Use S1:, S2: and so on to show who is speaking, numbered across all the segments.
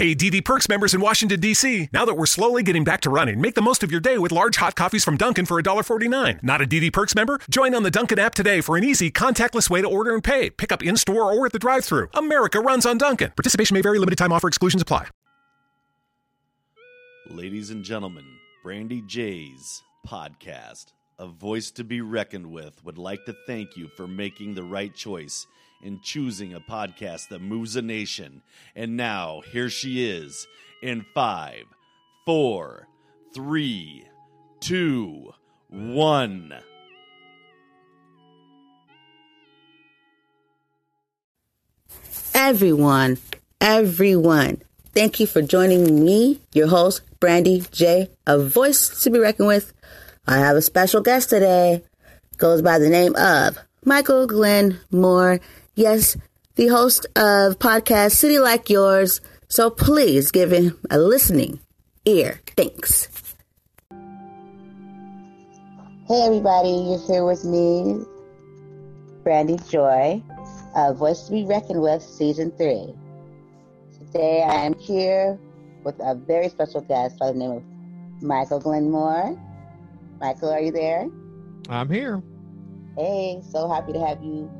S1: Hey, DD Perks members in Washington, D.C. Now that we're slowly getting back to running, make the most of your day with large hot coffees from Dunkin' for $1.49. Not a DD Perks member? Join on the Dunkin' app today for an easy, contactless way to order and pay. Pick up in store or at the drive thru. America runs on Dunkin'. Participation may vary, limited time offer exclusions apply.
S2: Ladies and gentlemen, Brandy J's podcast, A Voice to Be Reckoned with, would like to thank you for making the right choice in choosing a podcast that moves a nation. And now, here she is in five, four, three, two, one.
S3: Everyone, everyone, thank you for joining me, your host, Brandy J, a voice to be reckoned with. I have a special guest today. Goes by the name of Michael Glenn Moore. Yes, the host of podcast City Like Yours. So please give him a listening ear. Thanks. Hey everybody, you're here with me, Brandy Joy, uh, Voice to be Reckoned with, Season 3. Today I am here with a very special guest by the name of Michael Glenmore. Michael, are you there?
S4: I'm here.
S3: Hey, so happy to have you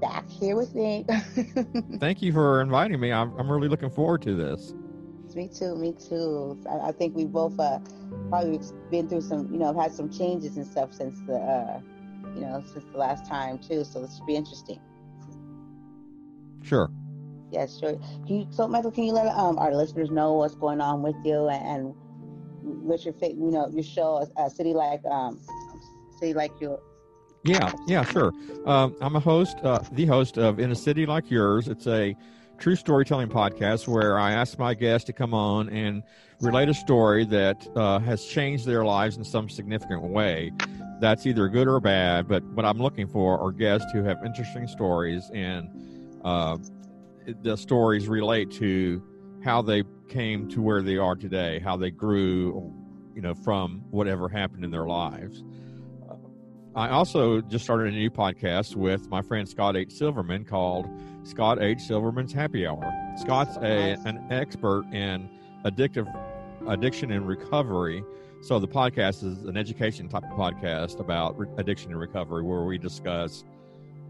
S3: back here with me.
S4: Thank you for inviting me. I'm, I'm really looking forward to this.
S3: me too, me too. I, I think we both uh, probably been through some, you know, had some changes and stuff since the, uh, you know, since the last time too. So this should be interesting.
S4: Sure.
S3: Yes, sure. Can you, so Michael, can you let um, our listeners know what's going on with you and, and what's your, you know, your show, uh, City Like, um, City Like Your,
S4: yeah, yeah, sure. Um, I'm a host, uh, the host of In a City Like Yours. It's a true storytelling podcast where I ask my guests to come on and relate a story that uh, has changed their lives in some significant way. That's either good or bad, but what I'm looking for are guests who have interesting stories and uh, the stories relate to how they came to where they are today, how they grew, you know, from whatever happened in their lives. I also just started a new podcast with my friend Scott H. Silverman called Scott H. Silverman's Happy Hour. Scott's a, an expert in addictive addiction and recovery. So the podcast is an education type of podcast about addiction and recovery, where we discuss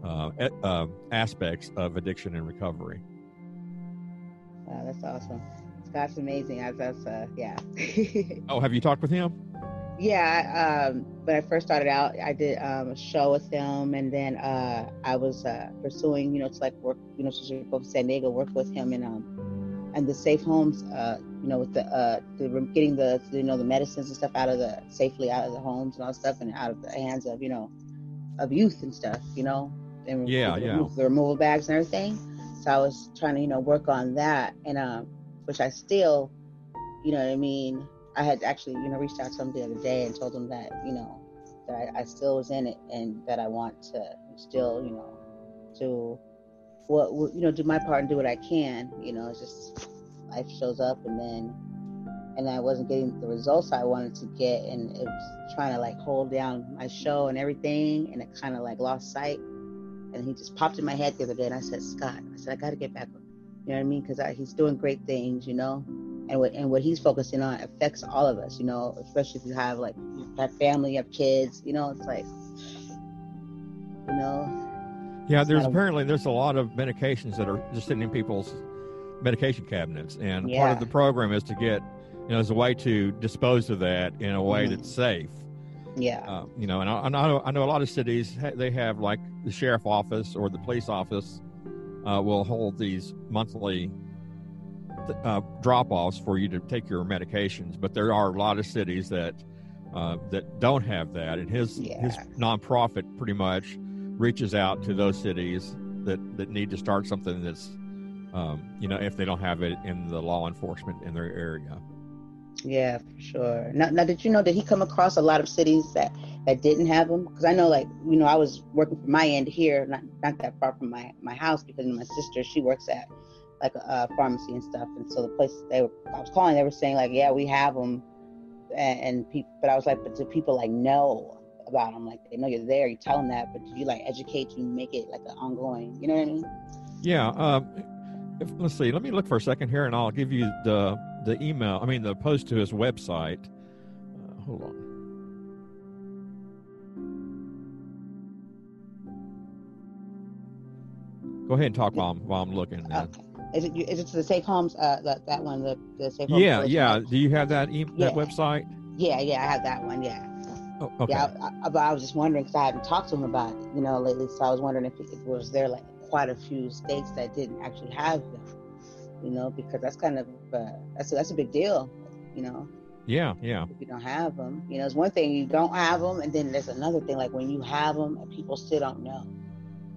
S4: uh, uh, aspects of addiction and recovery.
S3: Wow, that's awesome. Scott's amazing. As us, uh, yeah.
S4: oh, have you talked with him?
S3: Yeah, um, when I first started out, I did um, a show with him, and then uh, I was uh, pursuing, you know, to like work, you know, to go to San Diego, work with him, and um, and the safe homes, uh, you know, with the, uh, the getting the, you know, the medicines and stuff out of the safely out of the homes and all stuff, and out of the hands of, you know, of youth and stuff, you know, and
S4: yeah,
S3: the,
S4: yeah,
S3: the removal bags and everything. So I was trying to, you know, work on that, and um, which I still, you know, what I mean I had actually, you know, reached out to him the other day and told him that, you know, that I, I still was in it and that I want to still, you know, do what, you know, do my part and do what I can. You know, it's just life shows up and then, and I wasn't getting the results I wanted to get, and it was trying to like hold down my show and everything, and it kind of like lost sight. And he just popped in my head the other day, and I said, Scott, I said I got to get back. You know what I mean? Because he's doing great things, you know and what and what he's focusing on affects all of us. You know, especially if you have like you have family, you have kids. You know, it's like you know.
S4: Yeah, there's apparently there's a lot of medications that are just sitting in people's medication cabinets, and
S3: yeah.
S4: part of the program is to get you know as a way to dispose of that in a way mm-hmm. that's safe.
S3: Yeah.
S4: Uh, you know, and I, I, know I know a lot of cities they have like the sheriff office or the police office uh, will hold these monthly uh, drop offs for you to take your medications, but there are a lot of cities that uh, that don't have that, and his
S3: yeah.
S4: his nonprofit pretty much reaches out to those cities that that need to start something that's um, you know if they don't have it in the law enforcement in their area.
S3: Yeah, for sure. Now, now, did you know that he come across a lot of cities that that didn't have them? Because I know, like, you know, I was working from my end here, not not that far from my my house, because my sister she works at like a, a, pharmacy and stuff. And so the place they were, I was calling, they were saying like, yeah, we have them, and, and people. But I was like, but do people like know about them? Like they know you're there, you tell them that, but do you like educate? You make it like an ongoing? You know what I mean?
S4: Yeah. Um, if, let's see. Let me look for a second here, and I'll give you the the email. I mean, the post to his website. Uh, hold on. Go ahead and talk while I'm, while I'm looking.
S3: Okay. Is it is it the Safe Homes? Uh, that that one, the the Safe Homes.
S4: Yeah, yeah. Do you have that e- that website?
S3: Yeah, yeah. I have that one. Yeah.
S4: Oh, okay.
S3: Yeah, I, I, but I was just wondering because I haven't talked to him about it, you know, lately. So I was wondering if it was there like quite a few states that didn't actually have them, you know, because that's kind of uh, that's that's a big deal, you know.
S4: Yeah, yeah.
S3: If you don't have them, you know, it's one thing you don't have them, and then there's another thing like when you have them and people still don't know.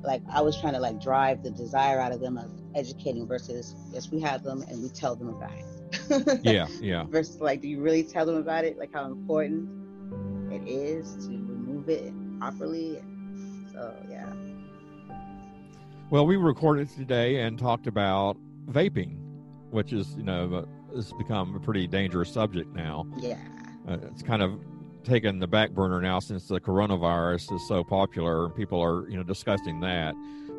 S3: Like I was trying to like drive the desire out of them of educating versus yes we have them and we tell them about it.
S4: Yeah, yeah.
S3: versus like do you really tell them about it like how important it is to remove it properly so yeah
S4: Well, we recorded today and talked about vaping, which is, you know, has become a pretty dangerous subject now.
S3: yeah
S4: Uh, it's kind of taken the back burner now since the coronavirus is so popular and people are, you know, discussing that.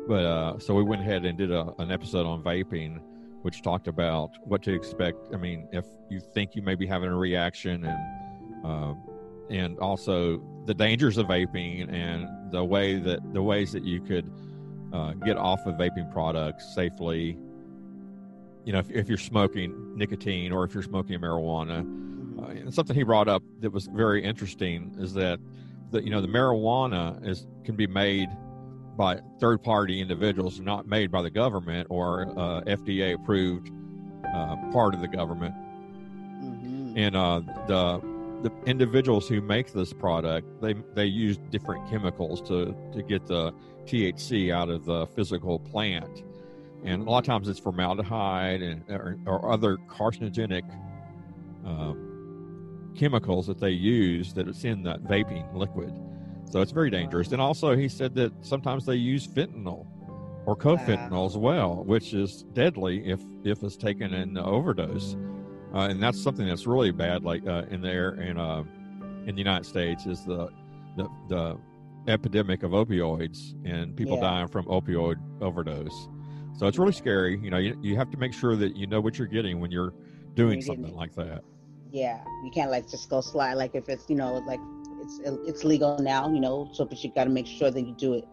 S4: But uh, so we went ahead and did a, an episode on vaping, which talked about what to expect. I mean, if you think you may be having a reaction and uh, and also the dangers of vaping and the way that the ways that you could uh, get off of vaping products safely. You know, if, if you're smoking nicotine or if you're smoking marijuana, and something he brought up that was very interesting is that the you know the marijuana is can be made by third party individuals, not made by the government or uh, FDA approved uh, part of the government.
S3: hmm
S4: And uh, the the individuals who make this product they they use different chemicals to to get the THC out of the physical plant, and a lot of times it's formaldehyde and or, or other carcinogenic. Um, chemicals that they use that it's in that vaping liquid. So it's very dangerous. And also, he said that sometimes they use fentanyl or carfentanil as well, which is deadly if if it's taken in overdose. Uh, and that's something that's really bad, like uh, in there in uh, in the United States, is the the, the epidemic of opioids and people
S3: Yeah.
S4: dying from opioid overdose. So it's really scary. You know, you, you have to make sure that you know what you're getting when you're doing
S3: You're
S4: something like that.
S3: Yeah you can't like just go slide like if it's you know like it's it's legal now you know so but you got to make sure that you do it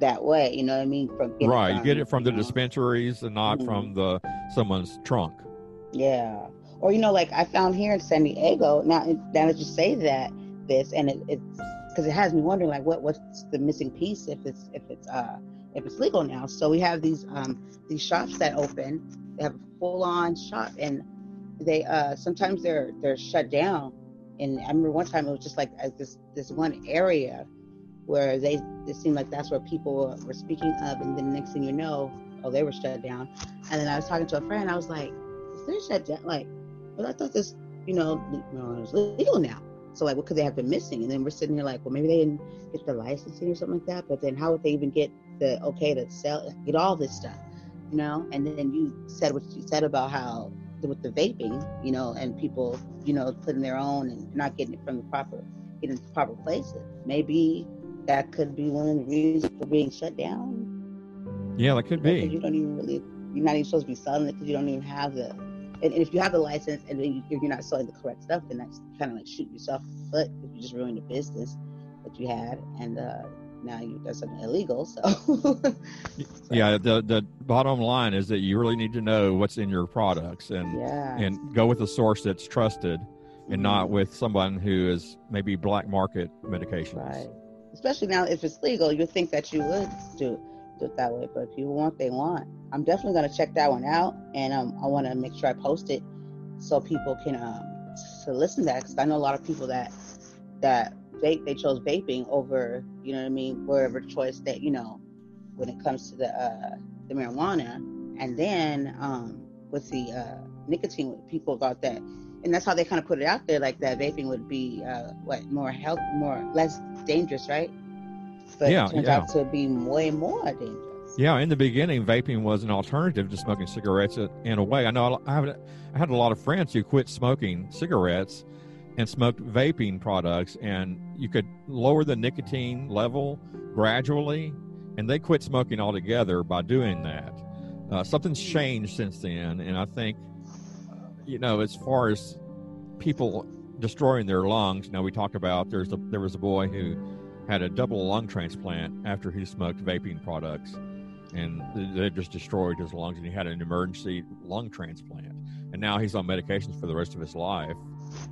S3: that way you know what i mean from
S4: right you get it from the
S3: know?
S4: dispensaries and not
S3: Mhm.
S4: from the someone's trunk
S3: Yeah. Or you know, like I found here in San Diego. Now, now that you say that this, and it, it's because it has me wondering, like, what what's the missing piece if it's if it's uh if it's legal now? So we have these um these shops that open. They have a full on shop, and they uh sometimes they're they're shut down. And I remember one time it was just like uh, this this one area where they it seemed like that's where people were, speaking of, and then next thing you know, oh, they were shut down. And then I was talking to a friend. I was like, "Is there shut down? Like, but I thought this, you know, it was legal now. So like, what could they have been missing? And then we're sitting here like, well, maybe they didn't get the licensing or something like that. But then how would they even get the okay to sell, get all this stuff, you know? And then you said what you said about how with the vaping, you know, and people, you know, putting their own and not getting it from the proper, getting the proper places. Maybe that could be one of the reasons for being shut down.
S4: yeah that could be
S3: you don't even really, you're not even supposed to be selling it because you don't even have the. And, and if you have the license and then you, if you're not selling the correct stuff, then that's kind of like shooting yourself in the foot because you just ruined the business that you had, and uh, now you that's something illegal. So
S4: yeah the the bottom line is that you really need to know what's in your products and and go with a source that's trusted and not with someone who is maybe black market medications
S3: right. Especially now, if it's legal, you think that you would do do it that way. But if people want, they want. I'm definitely gonna check that one out, and um, I want to make sure I post it so people can um to listen to that because I know a lot of people that that vape they chose vaping over you know what I mean wherever choice that you know when it comes to the uh the marijuana and then um with the uh nicotine people thought that and that's how they kind of put it out there like that vaping would be uh what more health more less dangerous right but
S4: Yeah,
S3: it turns
S4: yeah.
S3: out to be way more dangerous
S4: Yeah, in the beginning, vaping was an alternative to smoking cigarettes. uh, In a way, I know I, have, I had a lot of friends who quit smoking cigarettes and smoked vaping products, and you could lower the nicotine level gradually, and they quit smoking altogether by doing that. uh, something's changed since then, and I think, you know, as far as people destroying their lungs, now we talk about there's a there was a boy who had a double lung transplant after he smoked vaping products, and they just destroyed his lungs, and he had an emergency lung transplant, and now he's on medications for the rest of his life,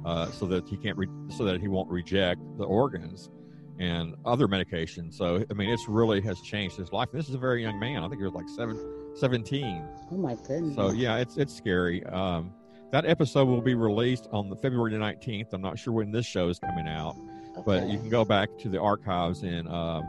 S4: uh, so that he can't re- so that he won't reject the organs and other medications. So I mean, it's really has changed his life. This is a very young man. I think he was like seven, 17.
S3: Oh my goodness.
S4: So yeah, it's it's scary. Um, that episode will be released on the February 19th. I'm not sure when this show is coming out, okay. but you can go back to the archives and. um,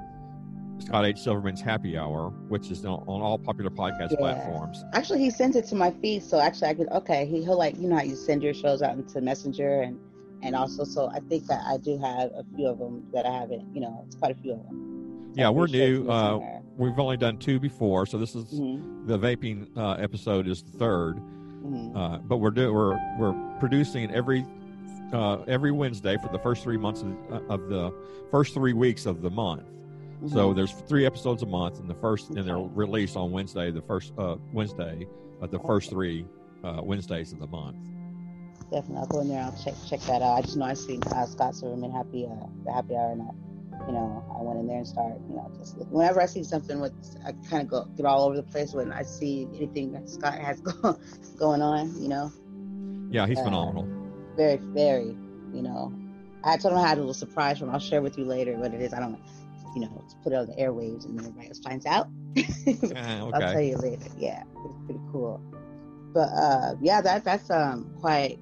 S4: Scott H. Silverman's Happy Hour, which is on, on all popular podcast yeah. platforms.
S3: Actually, he sends it to my feed, so actually I could okay. He, he'll like you know how you send your shows out into Messenger and and also so I think that I do have a few of them that I haven't. You know, it's quite a few of them.
S4: Yeah, we're new. Uh, we've only done two before, so this is mm-hmm. the vaping uh, episode is the 3rd mm-hmm. uh, but we're doing we're we're producing every uh, every Wednesday for the first three months of, uh, of the first three weeks of the month. Mm-hmm. So there's three episodes a month, and the first and they're released on Wednesday, the first uh, Wednesday of the first three Wednesdays of the month
S3: definitely. I'll go in there. I'll check check that out. I just know I seen uh, Scott Silverman happy uh, the happy hour, and I, you know, I went in there and start, you know, just look. whenever I see something with, I kind of go get all over the place when I see anything that Scott has go, going on, you know.
S4: Yeah, he's uh, phenomenal.
S3: Very, very, you know. I told him I had a little surprise from. I'll share with you later what it is. I don't, you know, to put it on the airwaves and then everybody else finds out.
S4: okay. I'll
S3: tell you later. Yeah, it's pretty cool. But uh, yeah, that that's um quite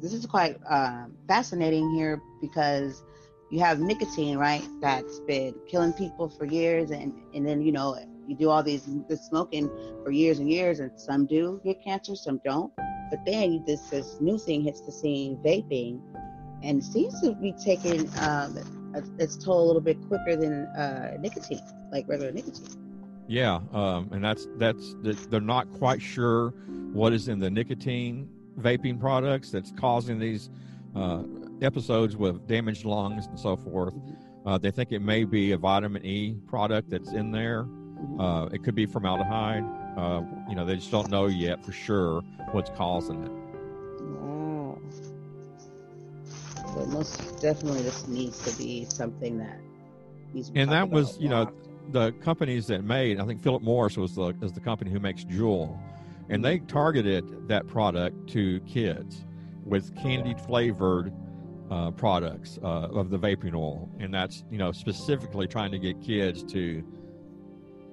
S3: this is quite um, fascinating here because you have nicotine, right? That's been killing people for years, and and then you know you do all these this smoking for years and years, and some do get cancer, some don't. But then this this new thing hits the scene, vaping, and seems to be taking um, its toll a little bit quicker than uh, nicotine, like regular nicotine.
S4: Yeah, um, and that's that's they're not quite sure what is in the nicotine vaping products that's causing these uh, episodes with damaged lungs and so forth. Uh, they think it may be a vitamin E product that's in there. Uh, it could be formaldehyde. Uh, you know, they just don't know yet for sure what's causing it.
S3: But most definitely, this needs to be something that
S4: needs. and that was, you know, the companies that made. I think Philip Morris was the is the company who makes Juul and they targeted that product to kids with candy flavored uh, products uh, of the vaping oil, and that's you know specifically trying to get kids to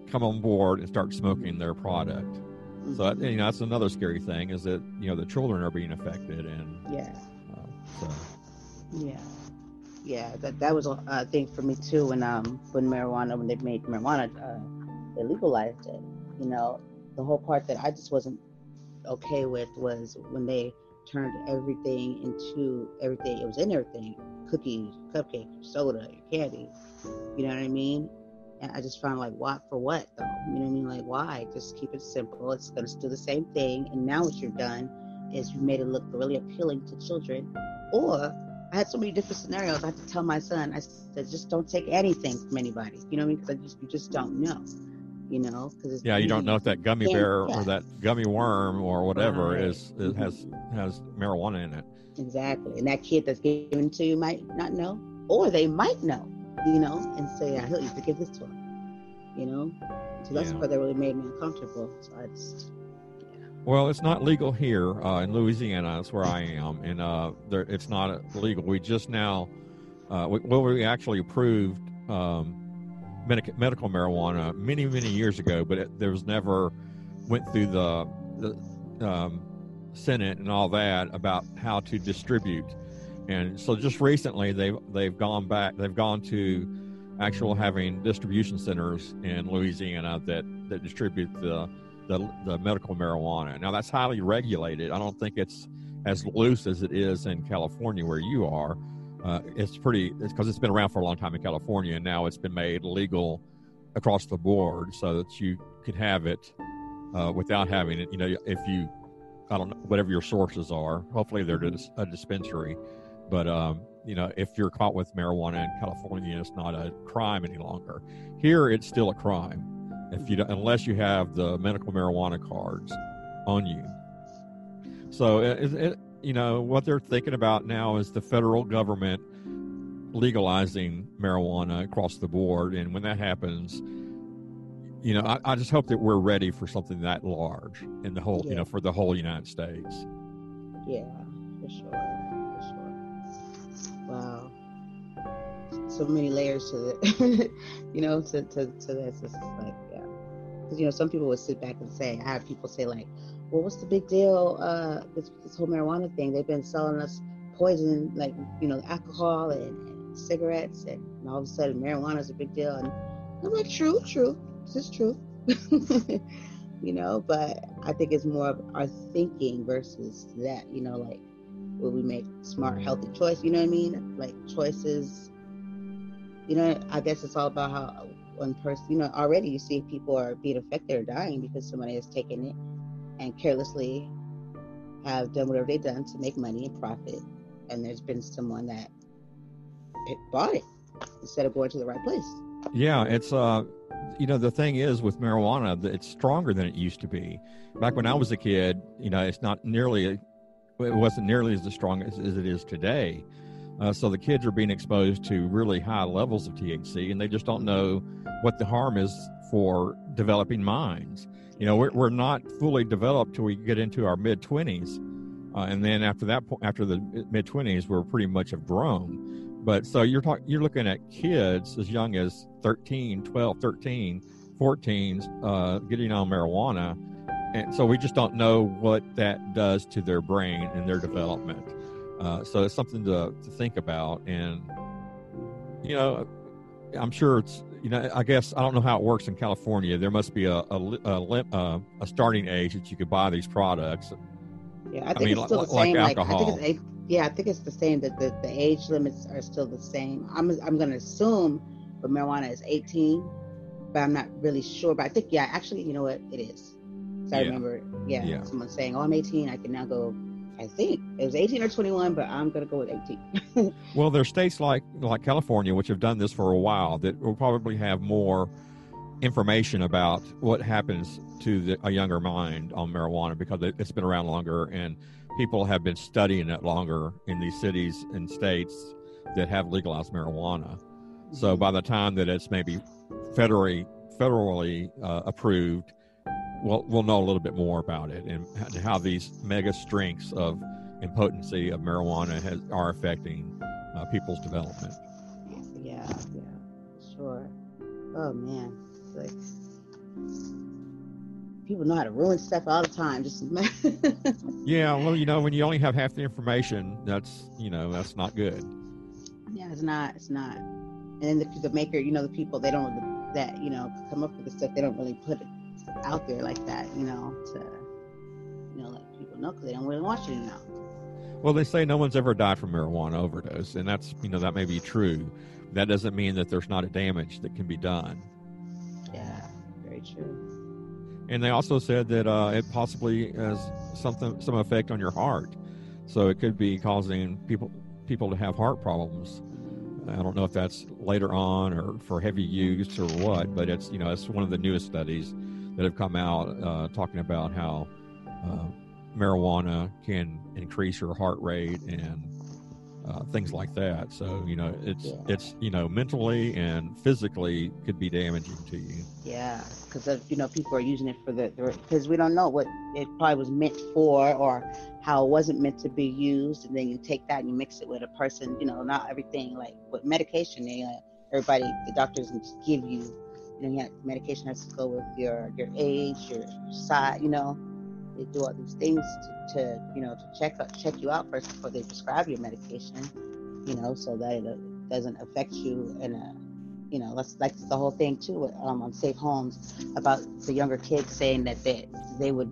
S4: come on board and start smoking their product. So you know that's another scary thing is that you know the children are being affected, and
S3: yeah, uh, so yeah, yeah, that that was a thing for me too when um when marijuana when they made marijuana uh, they legalized it, you know, the whole part that I just wasn't okay with was when they turned everything into everything. It was in everything: cookies, cupcakes, soda, candy. You know what I mean? And I just found like, what for what though? You know what I mean? Like, why? Just keep it simple. It's gonna do the same thing. And now what you've done is you made it look really appealing to children. Or I had so many different scenarios. I had to tell my son, I said, just don't take anything from anybody. You know what I mean? Because just, you just don't know you know because
S4: yeah you don't know if that gummy bear or that gummy worm or whatever right. is it mm-hmm. has has marijuana in it
S3: exactly and that kid that's given to you might not know or they might know you know and say i used to give this to him you know so that's yeah. why they really made me uncomfortable so i just
S4: well, it's not legal here uh, in Louisiana. That's where I am, and uh, there, it's not legal. We just now, uh, we, well, we actually approved um, medic- medical marijuana many many years ago, but it, there was never went through the the um, Senate and all that about how to distribute. And so just recently they've they've gone back they've gone to actual having distribution centers in Louisiana that that distribute the the, the medical marijuana. Now that's highly regulated. I don't think it's as loose as it is in California where you are uh, it's pretty because it's been around for a long time in California, and now it's been made legal across the board so that you could have it uh, without having it. You know, if you I don't know whatever your sources are. Hopefully, they're a dispensary, but um, you know, if you're caught with marijuana in California, it's not a crime any longer. Here, it's still a crime. If you unless you have the medical marijuana cards on you. So it, it, you know what they're thinking about now is the federal government legalizing marijuana across the board, and when that happens, you know, I, I just hope that we're ready for something that large in the whole, yeah. you know, for the whole United States.
S3: Yeah, for sure. So many layers to it, you know, to to to this. It's like, yeah, because you know, some people would sit back and say, I have people say like, well, what's the big deal? Uh, this this whole marijuana thing. They've been selling us poison, like you know, alcohol and, and cigarettes, and, and all of a sudden, marijuana is a big deal. And I'm like, true, true this is true. you know, but I think it's more of our thinking versus that, you know, like will we make smart, healthy choice? You know what I mean? Like choices. You know, I guess it's all about how one person. You know, already you see people are being affected or dying because somebody has taken it and carelessly have done whatever they've done to make money and profit, and there's been someone that bought it instead of going to the right place.
S4: Yeah, it's uh you know the thing is with marijuana it's stronger than it used to be back when i was a kid you know it's not nearly it wasn't nearly as strong as, as it is today uh, so the kids are being exposed to really high levels of thc and they just don't know what the harm is for developing minds you know we're, we're not fully developed till we get into our mid-20s uh, and then after that point after the mid-20s we're pretty much have grown but so you're talking, you're looking at kids as young as 13, 12, 13, 14, uh, getting on marijuana. And so we just don't know what that does to their brain and their development. Uh, so it's something to, to think about. And, you know, I'm sure it's, you know, I guess I don't know how it works in California. There must be a, a, a, uh, a starting age that you could buy these products.
S3: Yeah, I think I mean, it's still the same. Like, I think it's yeah, I think it's the same. That the, the age limits are still the same. I'm I'm going to assume but marijuana is 18, but I'm not really sure. But I think yeah, actually, you know what, it is. So yeah. I remember, yeah, yeah, someone saying, "Oh, I'm 18. I can now go." I think it was 18 or 21, but I'm going to go with 18.
S4: well, there's states like like California which have done this for a while that will probably have more information about what happens to the, a younger mind on marijuana because it, has been around longer and people have been studying it longer in these cities and states that have legalized marijuana. So mm-hmm. by the time that it's maybe federally federally uh, approved, we'll we'll know a little bit more about it and how these mega strengths of impotency of marijuana has, are affecting uh, people's development.
S3: Yeah, yeah, sure. Oh man, like people know how to ruin stuff all the time. Just
S4: yeah, well, you know, when you only have half the information, that's you know that's not good.
S3: Yeah, it's not. It's not. And then the, the maker, you know, the people they don't that you know come up with the stuff. They don't really put it out there like that, you know, to you know let people know because they don't really want you to know.
S4: Well, they say no one's ever died from marijuana overdose, and that's you know that may be true. That doesn't mean that there's not a damage that can be done.
S3: Yeah, very true
S4: and they also said that uh, it possibly has something some effect on your heart, so it could be causing people people to have heart problems. I don't know if that's later on or for heavy use or what, but it's you know it's one of the newest studies that have come out uh, talking about how uh, marijuana can increase your heart rate and uh, things like that. So you know, it's yeah. it's you know mentally and physically could be damaging to you.
S3: Yeah, because you know people are using it for the because we don't know what it probably was meant for or how it wasn't meant to be used, and then you take that and you mix it with a person. You know, not everything like with medication. They uh, everybody the doctors give you. You know, medication has to go with your your age, your size. You know, they do all these things to, to you know to check check you out first before they prescribe your medication you know so that it doesn't affect you in a you know that's like the whole thing too um, on safe homes about the younger kids saying that they they would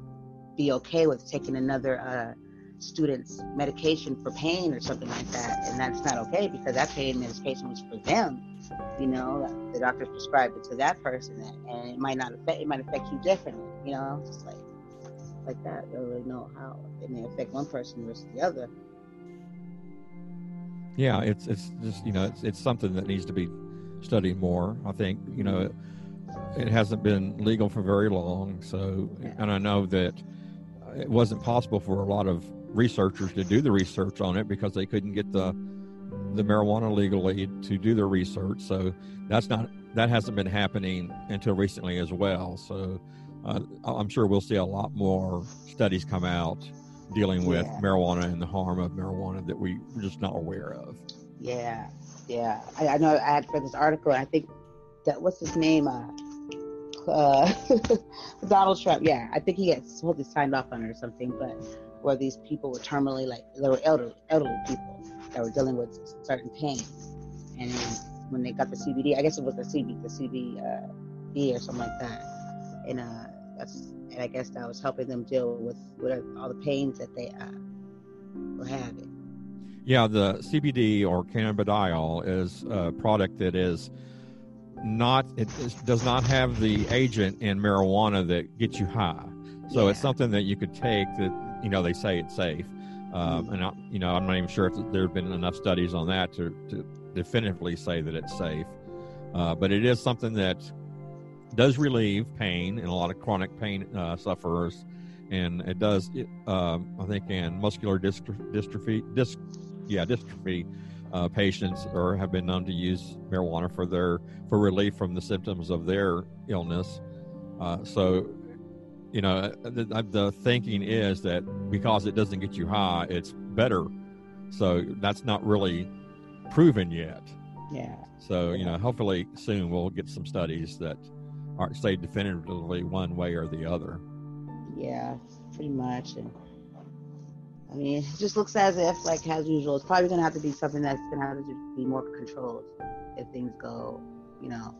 S3: be okay with taking another uh, student's medication for pain or something like that and that's not okay because that pain medication was for them you know the doctor prescribed it to that person and it might not affect it might affect you differently you know just like like that. You don't really know how it may affect one person versus the other.
S4: Yeah, it's it's just you know it's it's something that needs to be studied more. I think you know it hasn't been legal for very long. So,
S3: Yeah.
S4: and I know that it wasn't possible for a lot of researchers to do the research on it because they couldn't get the the marijuana legally to do their research. So that's not that hasn't been happening until recently as well. So uh, I'm sure we'll see a lot more studies come out dealing with
S3: Yeah.
S4: marijuana and the harm of marijuana that we, we're just not aware of.
S3: Yeah, yeah. I, I know I had read this article. And I think that what's his name? Uh, uh, Donald Trump. Yeah, I think he had supposedly signed off on it or something. But where these people were terminally like they were elderly, elderly people that were dealing with certain pain, and when they got the CBD, I guess it was the CB, the CBD or something like that, and uh, that's and I guess that was helping them deal with with all the pains that they uh, were having.
S4: Yeah, the CBD or cannabidiol is a product that is not it is, does not have the agent in marijuana that gets you high. So it's something that you could take that you know they say it's safe, um, and I, you know I'm not even sure if there have been enough studies on that to, to definitively say that it's safe. Uh, but it is something that does relieve pain in a lot of chronic pain uh, sufferers, and it does. It, um, I think in muscular dystrophy, dystrophy, dys, yeah, dystrophy uh, patients or have been known to use marijuana for their for relief from the symptoms of their illness. Uh, so, you know, the, the thinking is that because it doesn't get you high, it's better. So that's not really proven yet.
S3: Yeah.
S4: So, you know, hopefully soon we'll get some studies that are say definitively one way or the other.
S3: Yeah, pretty much. And I mean, it just looks as if, like as usual, it's probably gonna have to be something that's gonna have to be more controlled if things go, you know.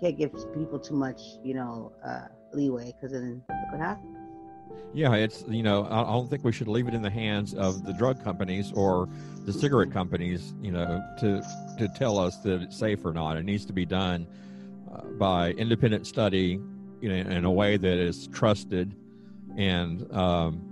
S3: Can't give people too much, you know, uh, leeway because then look what happens.
S4: Yeah, it's you know I I don't think we should leave it in the hands of the drug companies or the cigarette companies, you know, to to tell us that it's safe or not. It needs to be done uh, by independent study, you know, in a way that is trusted, and um,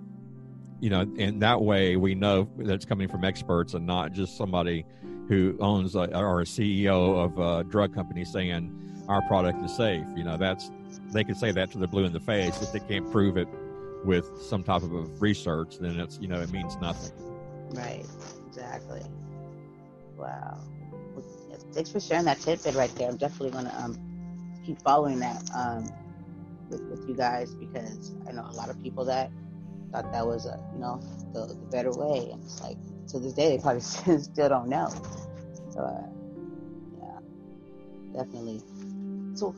S4: you know, and that way we know that it's coming from experts and not just somebody who owns a, or a CEO of a drug company saying our product is safe. You know, that's they can say that to the blue in the face, if they can't prove it with some type of research, then it's you know it means nothing.
S3: Right. Exactly. Wow. Thanks for sharing that tidbit right there. I'm definitely gonna um keep following that um with, with you guys because I know a lot of people that thought that was a you know the, the better way, and it's like to this day they probably still don't know. So uh, yeah, definitely. So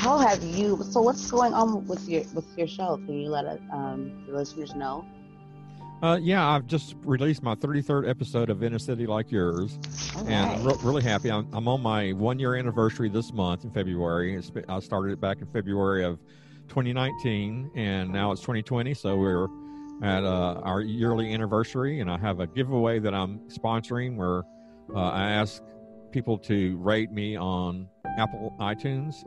S3: how have you? So what's going on with your with your show? Can you let us, um, the listeners know?
S4: Uh, yeah, I've just released my 33rd episode of In a City Like Yours, and I'm re- really happy. I'm, I'm on my one year anniversary this month in February. It's I started it back in February of 2019, and now it's 2020. So we're at uh, our yearly anniversary, and I have a giveaway that I'm sponsoring where uh, I ask people to rate me on Apple iTunes.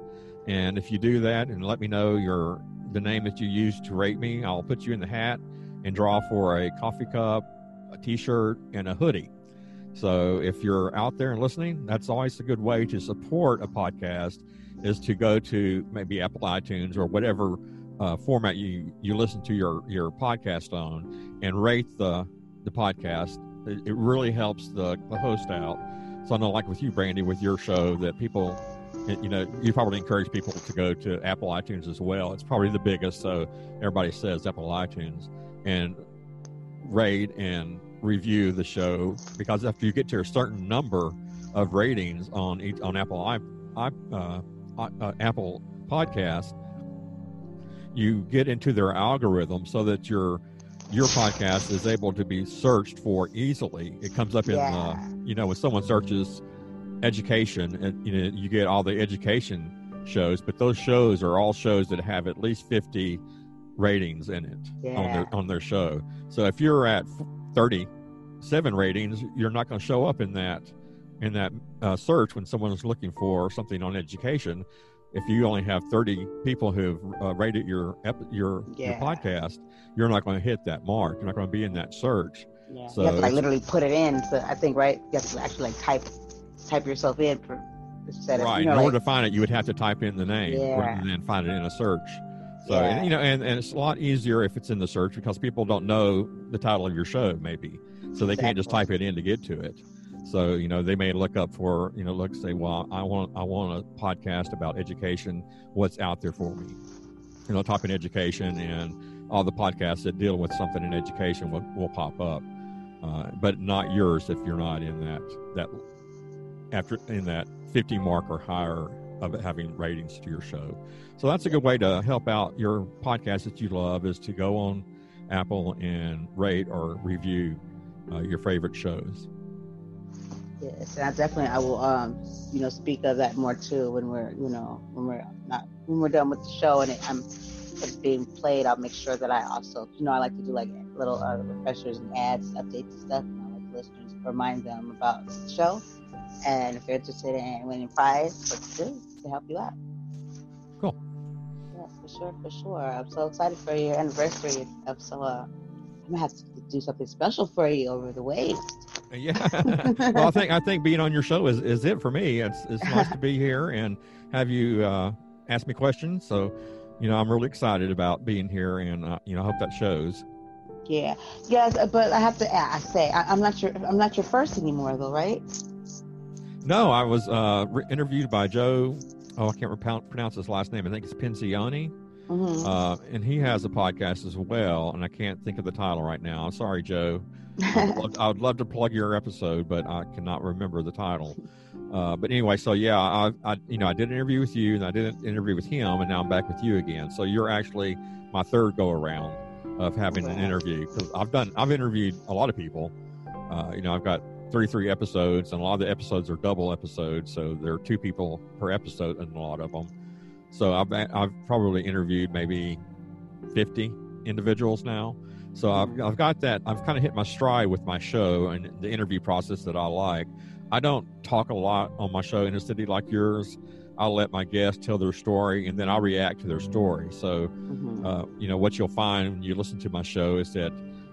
S4: And if you do that and let me know your the name that you used to rate me, I'll put you in the hat and draw for a coffee cup, a t-shirt, and a hoodie. So if you're out there and listening, that's always a good way to support a podcast is to go to maybe Apple iTunes or whatever uh, format you you listen to your your podcast on and rate the the podcast. It, it really helps the, the host out. So I know, like with you, Brandy, with your show, that people, you know, you probably encourage people to go to Apple iTunes as well. It's probably the biggest, so everybody says Apple iTunes and rate and review the show because after you get to a certain number of ratings on each on Apple i, I uh, I- uh, Apple podcast, you get into their algorithm so that your your podcast is able to be searched for easily. It comes up in
S3: Yeah.
S4: the you know when someone searches education and you know you get all the education shows, but those shows are all shows that have at least fifty ratings in it on their on their show. So if you're at thirty seven ratings, you're not going to show up in that in that uh, search when someone is looking for something on education. If you only have 30 people who've uh, rated your ep- your, your podcast, you're not going to hit that mark. You're not going to be in that search.
S3: Yeah.
S4: So
S3: you have to like literally put it in. So I think right, you have to actually like type type yourself in for
S4: of right.
S3: You know,
S4: in
S3: like,
S4: order to find it, you would have to type in the name
S3: yeah.
S4: rather than find it in a search. So yeah. and, you know, and, and it's a lot easier if it's in the search because people don't know the title of your show, maybe, so they exactly. can't just type it in to get to it. So you know, they may look up for you know, look say, well, I want I want a podcast about education. What's out there for me? You know, type in education, and all the podcasts that deal with something in education will, will pop up, uh, but not yours if you're not in that that after in that 50 mark or higher of having ratings to your show. So that's a good way to help out your podcast that you love is to go on Apple and rate or review uh, your favorite shows.
S3: Yes, and I definitely I will um you know speak of that more too when we're you know when we're not when we're done with the show and it, I'm it's being played. I'll make sure that I also you know I like to do like little uh, refreshers and ads, updates and stuff. And I like listeners remind them about the show and if you're interested in winning prize, what to do to help you out.
S4: Cool.
S3: Yeah, for sure, for sure. I'm so excited for your anniversary. I'm so uh, I'm gonna have to do something special for you over the waves.
S4: Yeah. well, I think I think being on your show is, is it for me. It's it's nice to be here and have you uh, ask me questions. So, you know, I'm really excited about being here, and uh, you know, I hope that shows.
S3: Yeah. Yes, but I have to ask, say I, I'm not your I'm not your first anymore, though, right?
S4: No, I was uh, re- interviewed by Joe. Oh, I can't pronounce his last name. I think it's Pincioni. Mm-hmm. Uh, and he has a podcast as well, and I can't think of the title right now. I'm Sorry, Joe. I, would love, I would love to plug your episode, but I cannot remember the title. Uh, but anyway, so yeah, I, I, you know I did an interview with you, and I did an interview with him, and now I'm back with you again. So you're actually my third go around of having an interview because I've done I've interviewed a lot of people. Uh, you know, I've got 33 episodes, and a lot of the episodes are double episodes, so there are two people per episode in a lot of them. So I've I've probably interviewed maybe 50 individuals now. So I've I've got that. I've kind of hit my stride with my show and the interview process that I like. I don't talk a lot on my show in a city like yours. I'll let my guests tell their story and then I'll react to their story. So, mm-hmm. uh, you know, what you'll find when you listen to my show is that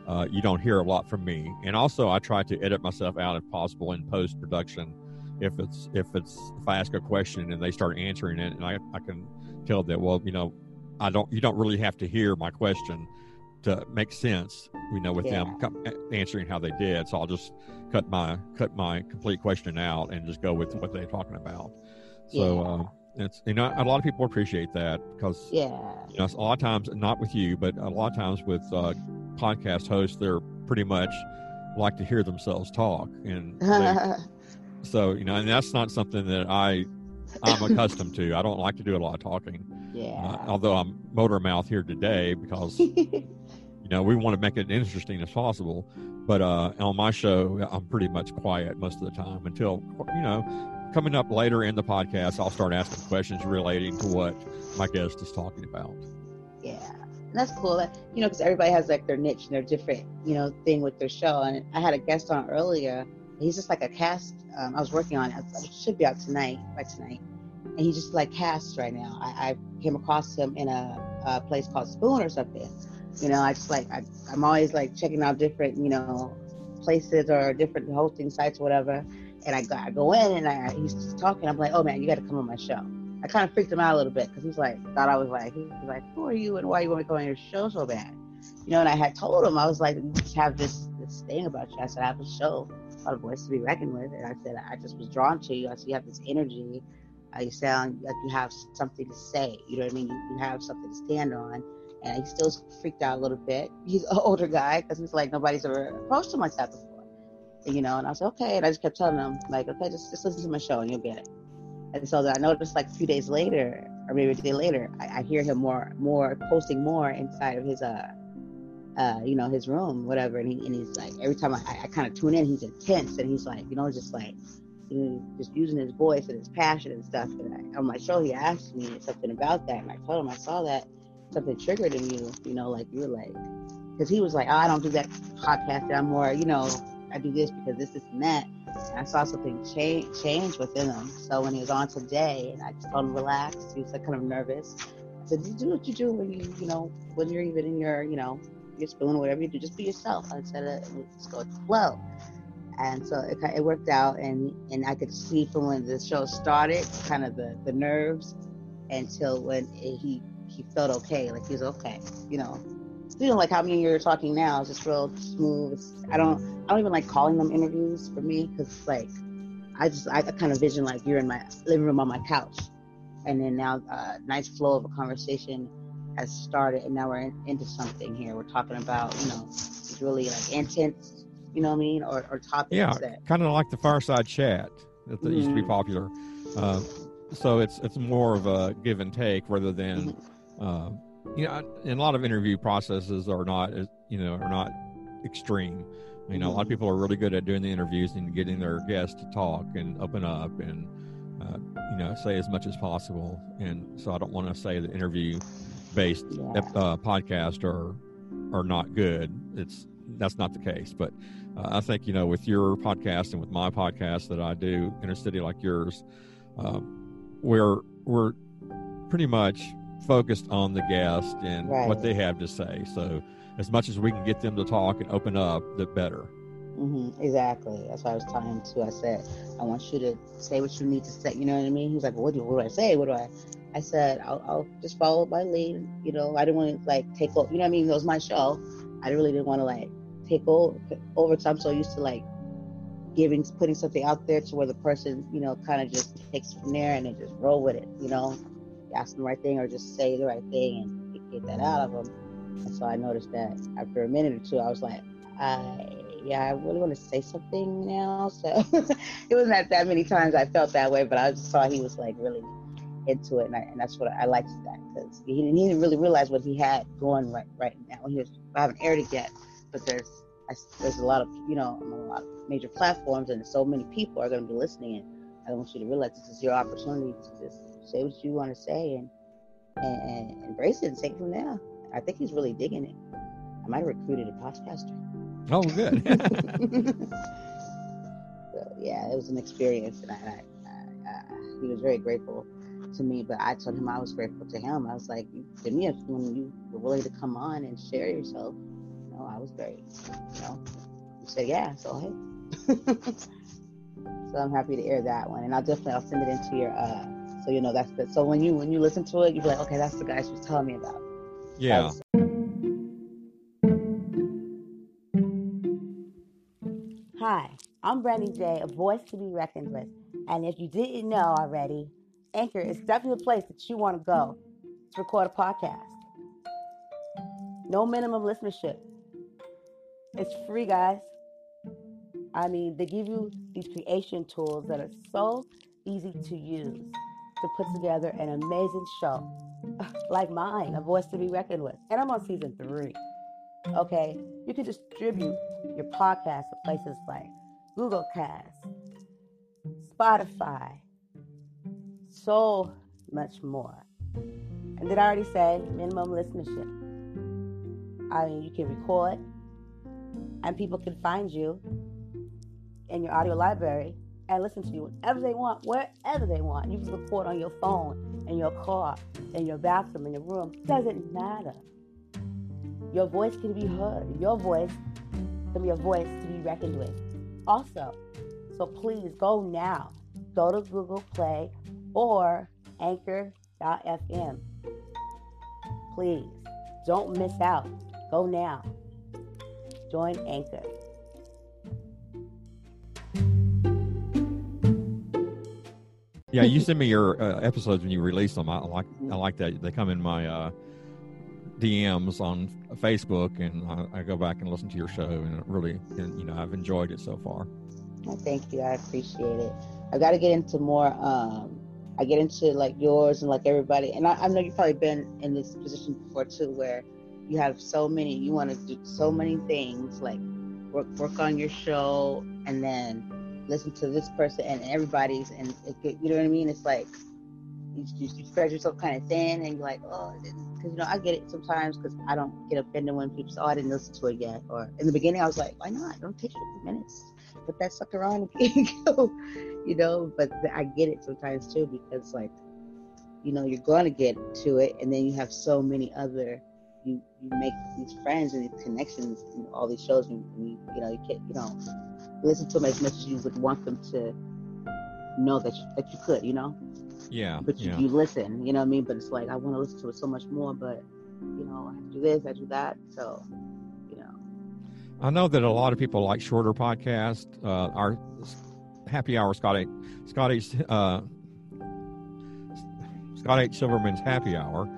S4: uh, you don't hear a lot from me. And also, I try to edit myself out if possible in post production. If it's if it's if I ask a question and they start answering it, and I, I can tell that well, you know, I don't you don't really have to hear my question to make sense. You know, with yeah. them answering how they did. So I'll just cut my cut my complete question out and just go with what they're talking about. So. Yeah. Uh, it's you know a lot of people appreciate that because
S3: yeah
S4: you know a lot of times not with you but a lot of times with uh, podcast hosts they're pretty much like to hear themselves talk and they, so you know and that's not something that i i'm accustomed to. I don't like to do a lot of talking.
S3: Yeah. Uh,
S4: although i'm motor mouth here today because you know we want to make it interesting as possible. But uh on my show i'm pretty much quiet most of the time until you know coming up later in the podcast, I'll start asking questions relating to what my guest is talking about.
S3: Yeah, that's cool. You know, because everybody has like their niche and their different, you know, thing with their show. And I had a guest on earlier. He's just like a cast. Um, I was working on it. It should be out tonight, by tonight. And he's just like cast right now. I, I came across him in a, a, place called Spoon or something. You know, I just like I, I'm always like checking out different, you know, places or different hosting sites, or whatever and I I go in and I, he's talking. I'm like, oh man, you got to come on my show. I kind of freaked him out a little bit because he's like, thought I was like, he's like, who are you and why you want to go on your show so bad? You know, and I had told him, I was like, you just have this this thing about you. I said, I have a show called A Voice to Be Reckoned With. And I said, I just was drawn to you. I said, you have this energy. Uh, you sound like you have something to say. You know what I mean? You, you have something to stand on. And he still freaked out a little bit. He's an older guy because he's like, nobody's ever approached him like that before you know, and I was like, okay. And I just kept telling him, like, okay, just, just listen to my show and you'll get it. And so I noticed like a few days later, or maybe a day later, I, I hear him more, more posting more inside of his, uh, uh, you know, his room, whatever. And, he, and he's like, every time I, I kind of tune in, he's intense and he's like, you know, just like, you know, just using his voice and his passion and stuff. And I, on my show, he asked me something about that, and I told him I saw that something triggered in you, you know, like you were like, because he was like, oh, I don't do that podcast. I'm more, you know, I do this because this, is and that. I saw something change change within him. So when he was on today, and I just told him relax, he was like kind of nervous. I said, "You do what you do when you, you know, when you're even in your, you know, your spoon or whatever you do. Just be yourself." I said, uh, "Let's go flow." and so it, it worked out and and i could see from when the show started kind of the the nerves until when it, he he felt okay like he was okay you know you know like how me and you are talking now it's just real smooth it's, i don't i don't even like calling them interviews for me because like i just i kind of vision like you're in my living room on my couch and then now uh nice flow of a conversation has started and now we're in, into something here we're talking about you know it's really like intense you know what I mean, or, or topics.
S4: Yeah,
S3: that,
S4: kind of like the fireside chat that, that mm-hmm. used to be mm-hmm. popular. Uh, so it's it's more of a give and take rather than, mm-hmm. uh, you know, and a lot of interview processes are not, you know, are not extreme. You know, mm-hmm. a lot of mm-hmm. people are really good at doing the interviews and getting their guests to talk and open up and, uh, you know, say as much as possible. And so I don't want to say the interview based yeah. uh, podcast are are not good. It's that's not the case. But uh, I think you know with your podcast and with my podcast that I do, In a City like yours, um, we're we're pretty much focused on the guest and right. what they have to say. So as much as we can get them to talk and open up, the better.
S3: Mm-hmm, exactly. That's what I was telling him too. I said, I want you to say what you need to say. You know what I mean? He was like, well, what do, what do I say? What do I? I said, I'll, I'll just follow my lead. You know, I didn't want to like take over. You know what I mean? It was my show. I really didn't want to like take over over time. So used to like giving, putting something out there to where the person, you know, kind of just takes from there and they just roll with it. You know, ask the right thing or just say the right thing and get that out of them. And so I noticed that after a minute or two, I was like, I yeah, I really want to say something now. So it wasn't that that many times I felt that way, but I just saw he was like really into it, and, I, and that's what I, liked that because he, he, didn't really realize what he had going right right now. He was I haven't aired it yet, but there's I, there's a lot of you know a lot of major platforms and so many people are going to be listening and I want you to realize this is your opportunity to just say what you want to say and, and, and embrace it and take it from there. I think he's really digging it. I might have recruited a podcaster.
S4: Oh, good.
S3: so yeah, it was an experience, and I, I, I, he was very grateful to me. But I told him I was grateful to him. I was like, to me, a when you were willing to come on and share yourself, you know, I was great. You know, he said, yeah, so hey. so I'm happy to air that one, and I'll definitely I'll send it into your uh, so you know that's the so when you when you listen to it, you're like, okay, that's the guy she was telling me about.
S4: Yeah.
S3: Hi, I'm Brandy J, a voice to be reckoned with. And if you didn't know already, Anchor is definitely the place that you want to go to record a podcast. No minimum listenership. It's free, guys. I mean, they give you these creation tools that are so easy to use to put together an amazing show like mine, A Voice to Be Reckoned with. And I'm on season three. Okay? You can distribute your podcast to places like Google Cast, Spotify, so much more. And did I already say minimum listenership? I mean, you can record and people can find you in your audio library and listen to you whenever they want, wherever they want. You can record on your phone, in your car, in your bathroom, in your room. Doesn't matter. Your voice can be heard. Your voice can be a voice to be reckoned with. Also, so please go now. Go to Google Play or Anchor.fm. Please don't miss out. Go now. Join Anchor.
S4: Yeah, you send me your uh, episodes when you release them. I like I like that they come in my uh, DMs on Facebook, and I, I, go back and listen to your show, and really, you know, I've enjoyed it so far.
S3: Well, thank you. I appreciate it. I got to get into more. Um, I get into like yours and like everybody, and I, I know you've probably been in this position before too, where you have so many you want to do so many things like work work on your show and then listen to this person and everybody's and it, you know what I mean? It's like you, you, spread yourself kind of thin and you're like oh because you know I get it sometimes because I don't get offended when people say oh I didn't listen to it yet or in the beginning I was like why not? Don't take it a few minutes. Put that sucker on you know? But I get it sometimes too because like you know you're to get to it and then you have so many other you you make these friends and these connections in all these shows, and you you know you can't you know listen to them as much as you would want them to know that you, that you could, you know.
S4: Yeah.
S3: But you,
S4: yeah.
S3: you listen, you know what I mean. But it's like I want to listen to it so much more, but you know I have to do this, I do that, so you know.
S4: I know that a lot of people like shorter podcasts. Uh, our happy hour, Scotty Scotty's Scott Uh, Scott H. Silverman's happy hour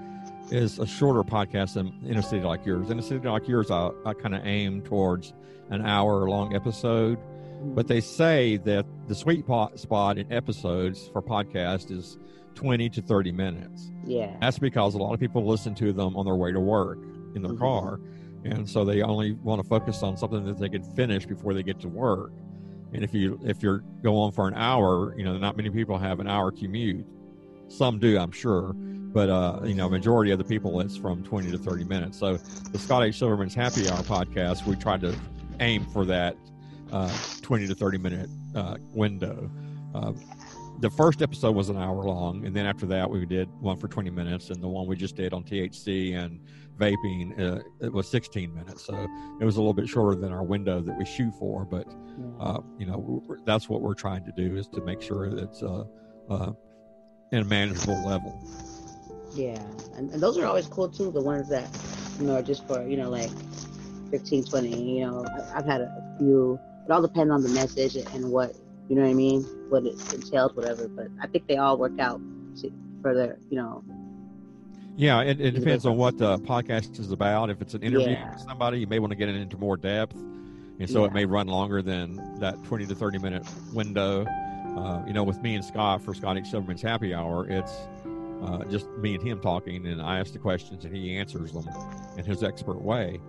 S4: is a shorter podcast than in a city like yours. In a city like yours, I, I kind of aim towards an hour long episode. But they say that the sweet pot spot in episodes for podcast is 20 to 30 minutes.
S3: Yeah.
S4: That's because a lot of people listen to them on their way to work in their
S3: Mhm.
S4: car. And so they only want to focus on something that they can finish before they get to work. And if you if you're go on for an hour, you know, not many people have an hour commute. Some do, I'm sure, but uh, you know, majority of the people it's from 20 to 30 minutes. So the Scott H. Silverman's Happy Hour podcast, we tried to aim for that uh, 20 to 30 minute uh, window. Uh, the first episode was an hour long, and then after that, we did one for 20 minutes, and the one we just did on THC and vaping uh, it was 16 minutes. So it was a little bit shorter than our window that we shoot for, but uh, you know that's what we're trying to do is to make sure that it's uh, uh, in a manageable level.
S3: Yeah, and, and those are always cool too. The ones that you know are just for you know like 15, 20. You know, I've had a few. It all depends on the message and what you know what I mean, what it entails, whatever. But I think they all work out for their you know.
S4: Yeah, it, it depends on what the podcast is about. If it's an interview
S3: Yeah.
S4: with somebody, you may want to get it into more depth, and so it may run longer than that 20 to 30 minute window. Uh, you know, with me and Scott for Scott H. Silverman's Happy Hour, it's uh, just me and him talking, and I ask the questions and he answers them in his expert way.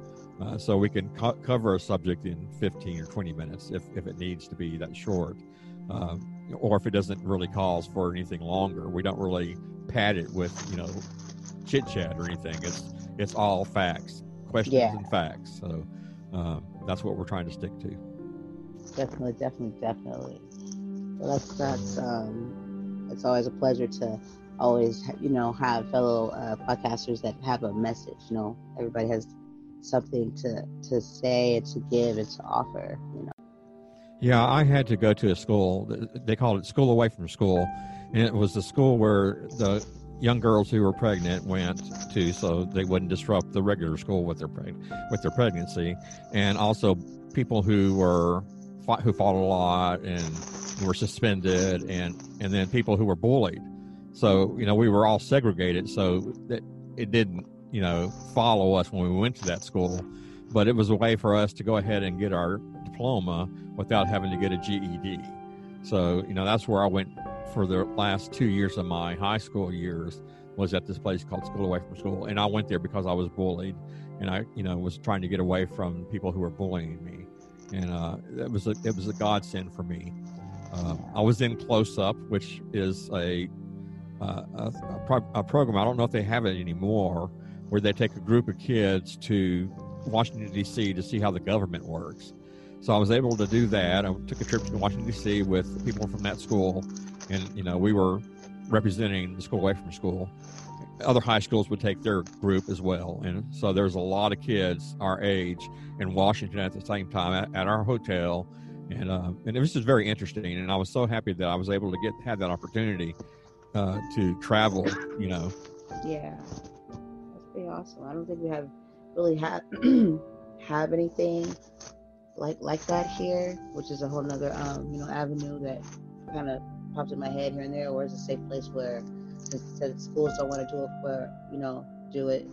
S4: Uh, so we can co- cover a subject in 15 or 20 minutes if, if it needs to be that short. Um, or if it doesn't really cause for anything longer, we don't really pad it with, you know, chit chat or anything. It's it's all facts, questions
S3: Yeah.
S4: and facts. So um, that's what we're trying to stick to.
S3: Definitely, definitely, definitely. Well, that's that's um, it's always a pleasure to always you know have fellow uh, podcasters that have a message. You know, everybody has something to to say and to give and to offer. You know.
S4: Yeah, I had to go to a school. They called it school away from school, and it was the school where the young girls who were pregnant went to, so they wouldn't disrupt the regular school with their preg- with their pregnancy, and also people who were who fought a lot and were suspended, and and then people who were bullied. So you know we were all segregated, so that it didn't you know follow us when we went to that school, but it was a way for us to go ahead and get our diploma without having to get a GED. So, you know, that's where I went for the last two years of my high school years was at this place called School Away from School. And I went there because I was bullied and I, you know, was trying to get away from people who were bullying me. And uh, it was a, it was a godsend for me. Uh, I was in Close Up, which is a, a, a, pro- a program. I don't know if they have it anymore, where they take a group of kids to Washington D.C. to see how the government works. So I was able to do that. I took a trip to Washington D.C. with people from that school, and you know we were representing the school away from school. Other high schools would take their group as well, and so there's a lot of kids our age in Washington at the same time at, at our hotel, and uh, and it was very interesting. And I was so happy that I was able to get have that opportunity uh, to travel. You know,
S3: Yeah, that's pretty awesome. I don't think we have really have have anything like like that here, which is a whole nother um, you know avenue that kind of pops in my head here and there. Or is a safe place where since schools don't want to do it, where you know do it,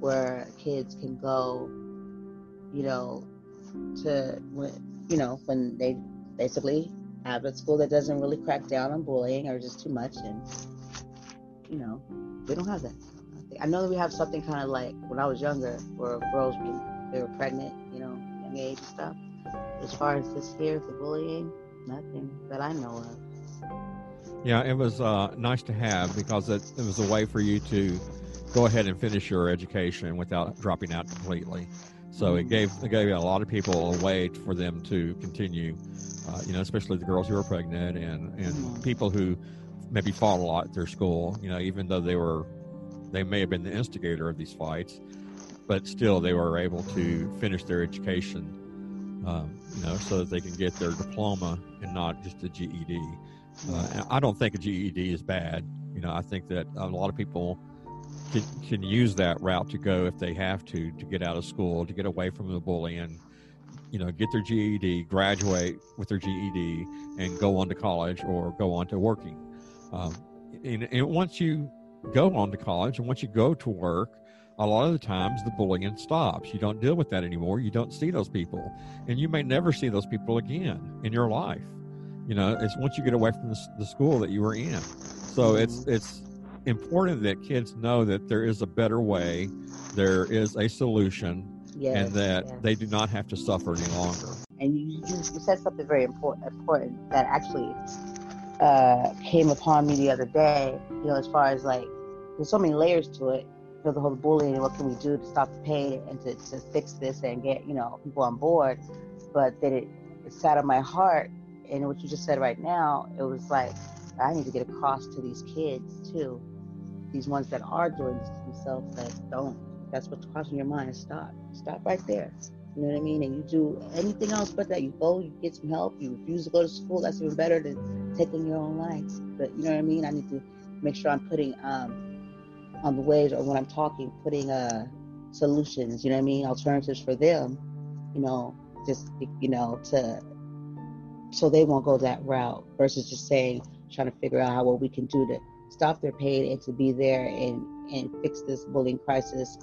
S3: where kids can go, you know, to when you know when they basically have a school that doesn't really crack down on bullying or just too much and you know we don't have that I know that we have something kind of like when I was younger, where girls they were pregnant, you know, young age and stuff. As far as this here, the bullying, nothing that I know of.
S4: Yeah, it was uh, nice to have because it, it was a way for you to go ahead and finish your education without dropping out completely. So it gave it gave a lot of people a way for them to continue, uh, you know, especially the girls who were pregnant and and
S3: Mhm.
S4: people who maybe fought a lot at their school. You know, even though they were they may have been the instigator of these fights, but still they were able to finish their education, um, you know, so that they can get their diploma and not just a GED. Uh, I don't think a GED is bad. You know, I think that a lot of people can, can use that route to go if they have to to get out of school, to get away from the bullying, you know, get their GED, graduate with their GED, and go on to college or go on to working. Um, and, and once you go on to college and once you go to work, a lot of the times the bullying stops. You don't deal with that anymore. You don't see those people, and you may never see those people again in your life. You know, it's once you get away from the, the school that you were in. So it's it's important that kids know that there is a better way, there is a solution, yes, and that yes. they do not have to suffer any longer.
S3: And you, you, said something very important, important that actually uh, came upon me the other day. You know, as far as like, there's so many layers to it. You know, the whole bullying and what can we do to stop the pain and to, to fix this and get you know people on board. But that it, it sat on my heart, and what you just said right now, it was like I need to get across to these kids too these ones that are doing this to themselves that don't. That's what's crossing your mind. Stop. Stop right there. You know what I mean? And you do anything else but that. You go, you get some help, you refuse to go to school. That's even better than taking your own life. But you know what I mean? I need to make sure I'm putting um, on the ways or when I'm talking, putting uh, solutions, you know what I mean? Alternatives for them, you know, just, you know, to, so they won't go that route versus just saying, trying to figure out how what we can do to stop their pain and to be there and, and fix this bullying crisis.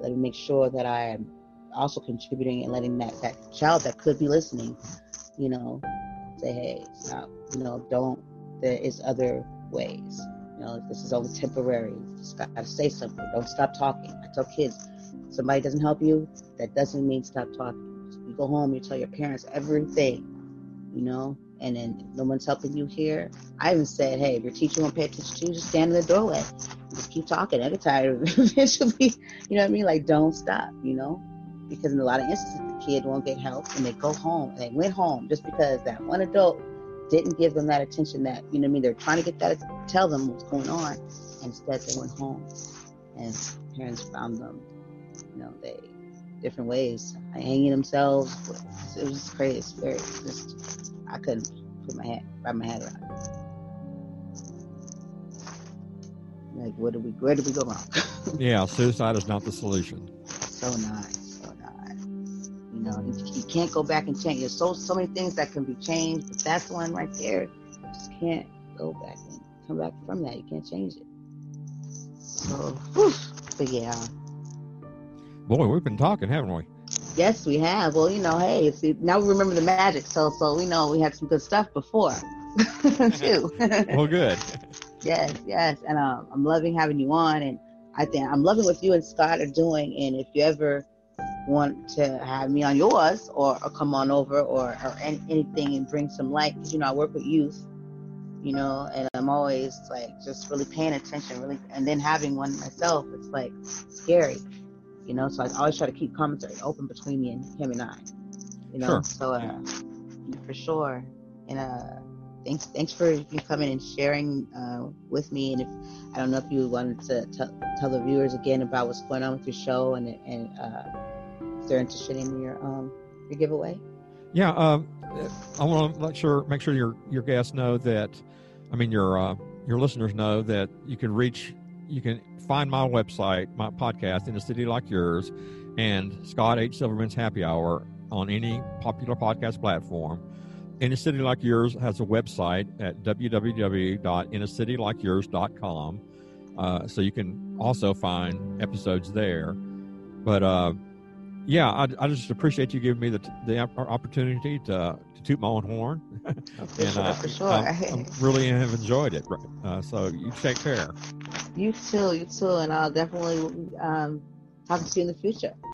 S3: Let me make sure that I am also contributing and letting that, that child that could be listening, you know, say, hey, stop, you know, don't, there is other ways. You know, this is only temporary. Just gotta say something. Don't stop talking. I tell kids, somebody doesn't help you, that doesn't mean stop talking. You go home, you tell your parents everything, you know, and then no one's helping you here. I even said, hey, if your teacher won't pay attention to you, just stand in the doorway. Just keep talking. Every time, eventually, you know what I mean? Like, don't stop, you know? Because in a lot of instances, the kid won't get help and they go home and they went home just because that one adult didn't give them that attention that, you know what I mean? They're trying to get that, tell them what's going on. Instead, they went home and parents found them, you know, they, different ways, hanging themselves. It was crazy. Very, just, I couldn't put my head, wrap my head around it. Like, where did we, where did we go wrong?
S4: yeah, suicide is not the solution.
S3: So not, so not. You know, you, you, can't go back and change. There's so, so many things that can be changed, but that's one right there. You just can't go back and come back from that. You can't change it. So, whew, but yeah.
S4: Boy, we've been talking, haven't we?
S3: Yes, we have. Well, you know, hey, see, now we remember the magic, so so we know we had some good stuff before, too.
S4: well, good.
S3: yes, yes, and um, I'm loving having you on, and I think I'm loving what you and Scott are doing. And if you ever want to have me on yours, or, or come on over, or or any, anything, and bring some light, because you know I work with youth, you know, and I'm always like just really paying attention, really, and then having one myself, it's like scary you know. So I always try to keep commentary open between me and him and I, you know. Sure. So uh, for sure, and uh, thanks thanks for you coming and sharing uh, with me. And if I don't know if you wanted to t- tell the viewers again about what's going on with your show and and uh, if they're interested in your um your giveaway.
S4: Yeah, um, I want to make sure make sure your your guests know that. I mean your uh, your listeners know that you can reach you can find my website, my podcast in a city like yours, and Scott H. Silverman's Happy Hour on any popular podcast platform. In a city like yours has a website at www.inacitylikeyours.com. Uh, so you can also find episodes there. But uh, yeah, I, I, just appreciate you giving me the, the opportunity to, to toot my own horn.
S3: And sure, uh, sure. I,
S4: I, really have enjoyed it. Uh, so you take care.
S3: You too, you too, and I'll definitely um, talk to you in the future.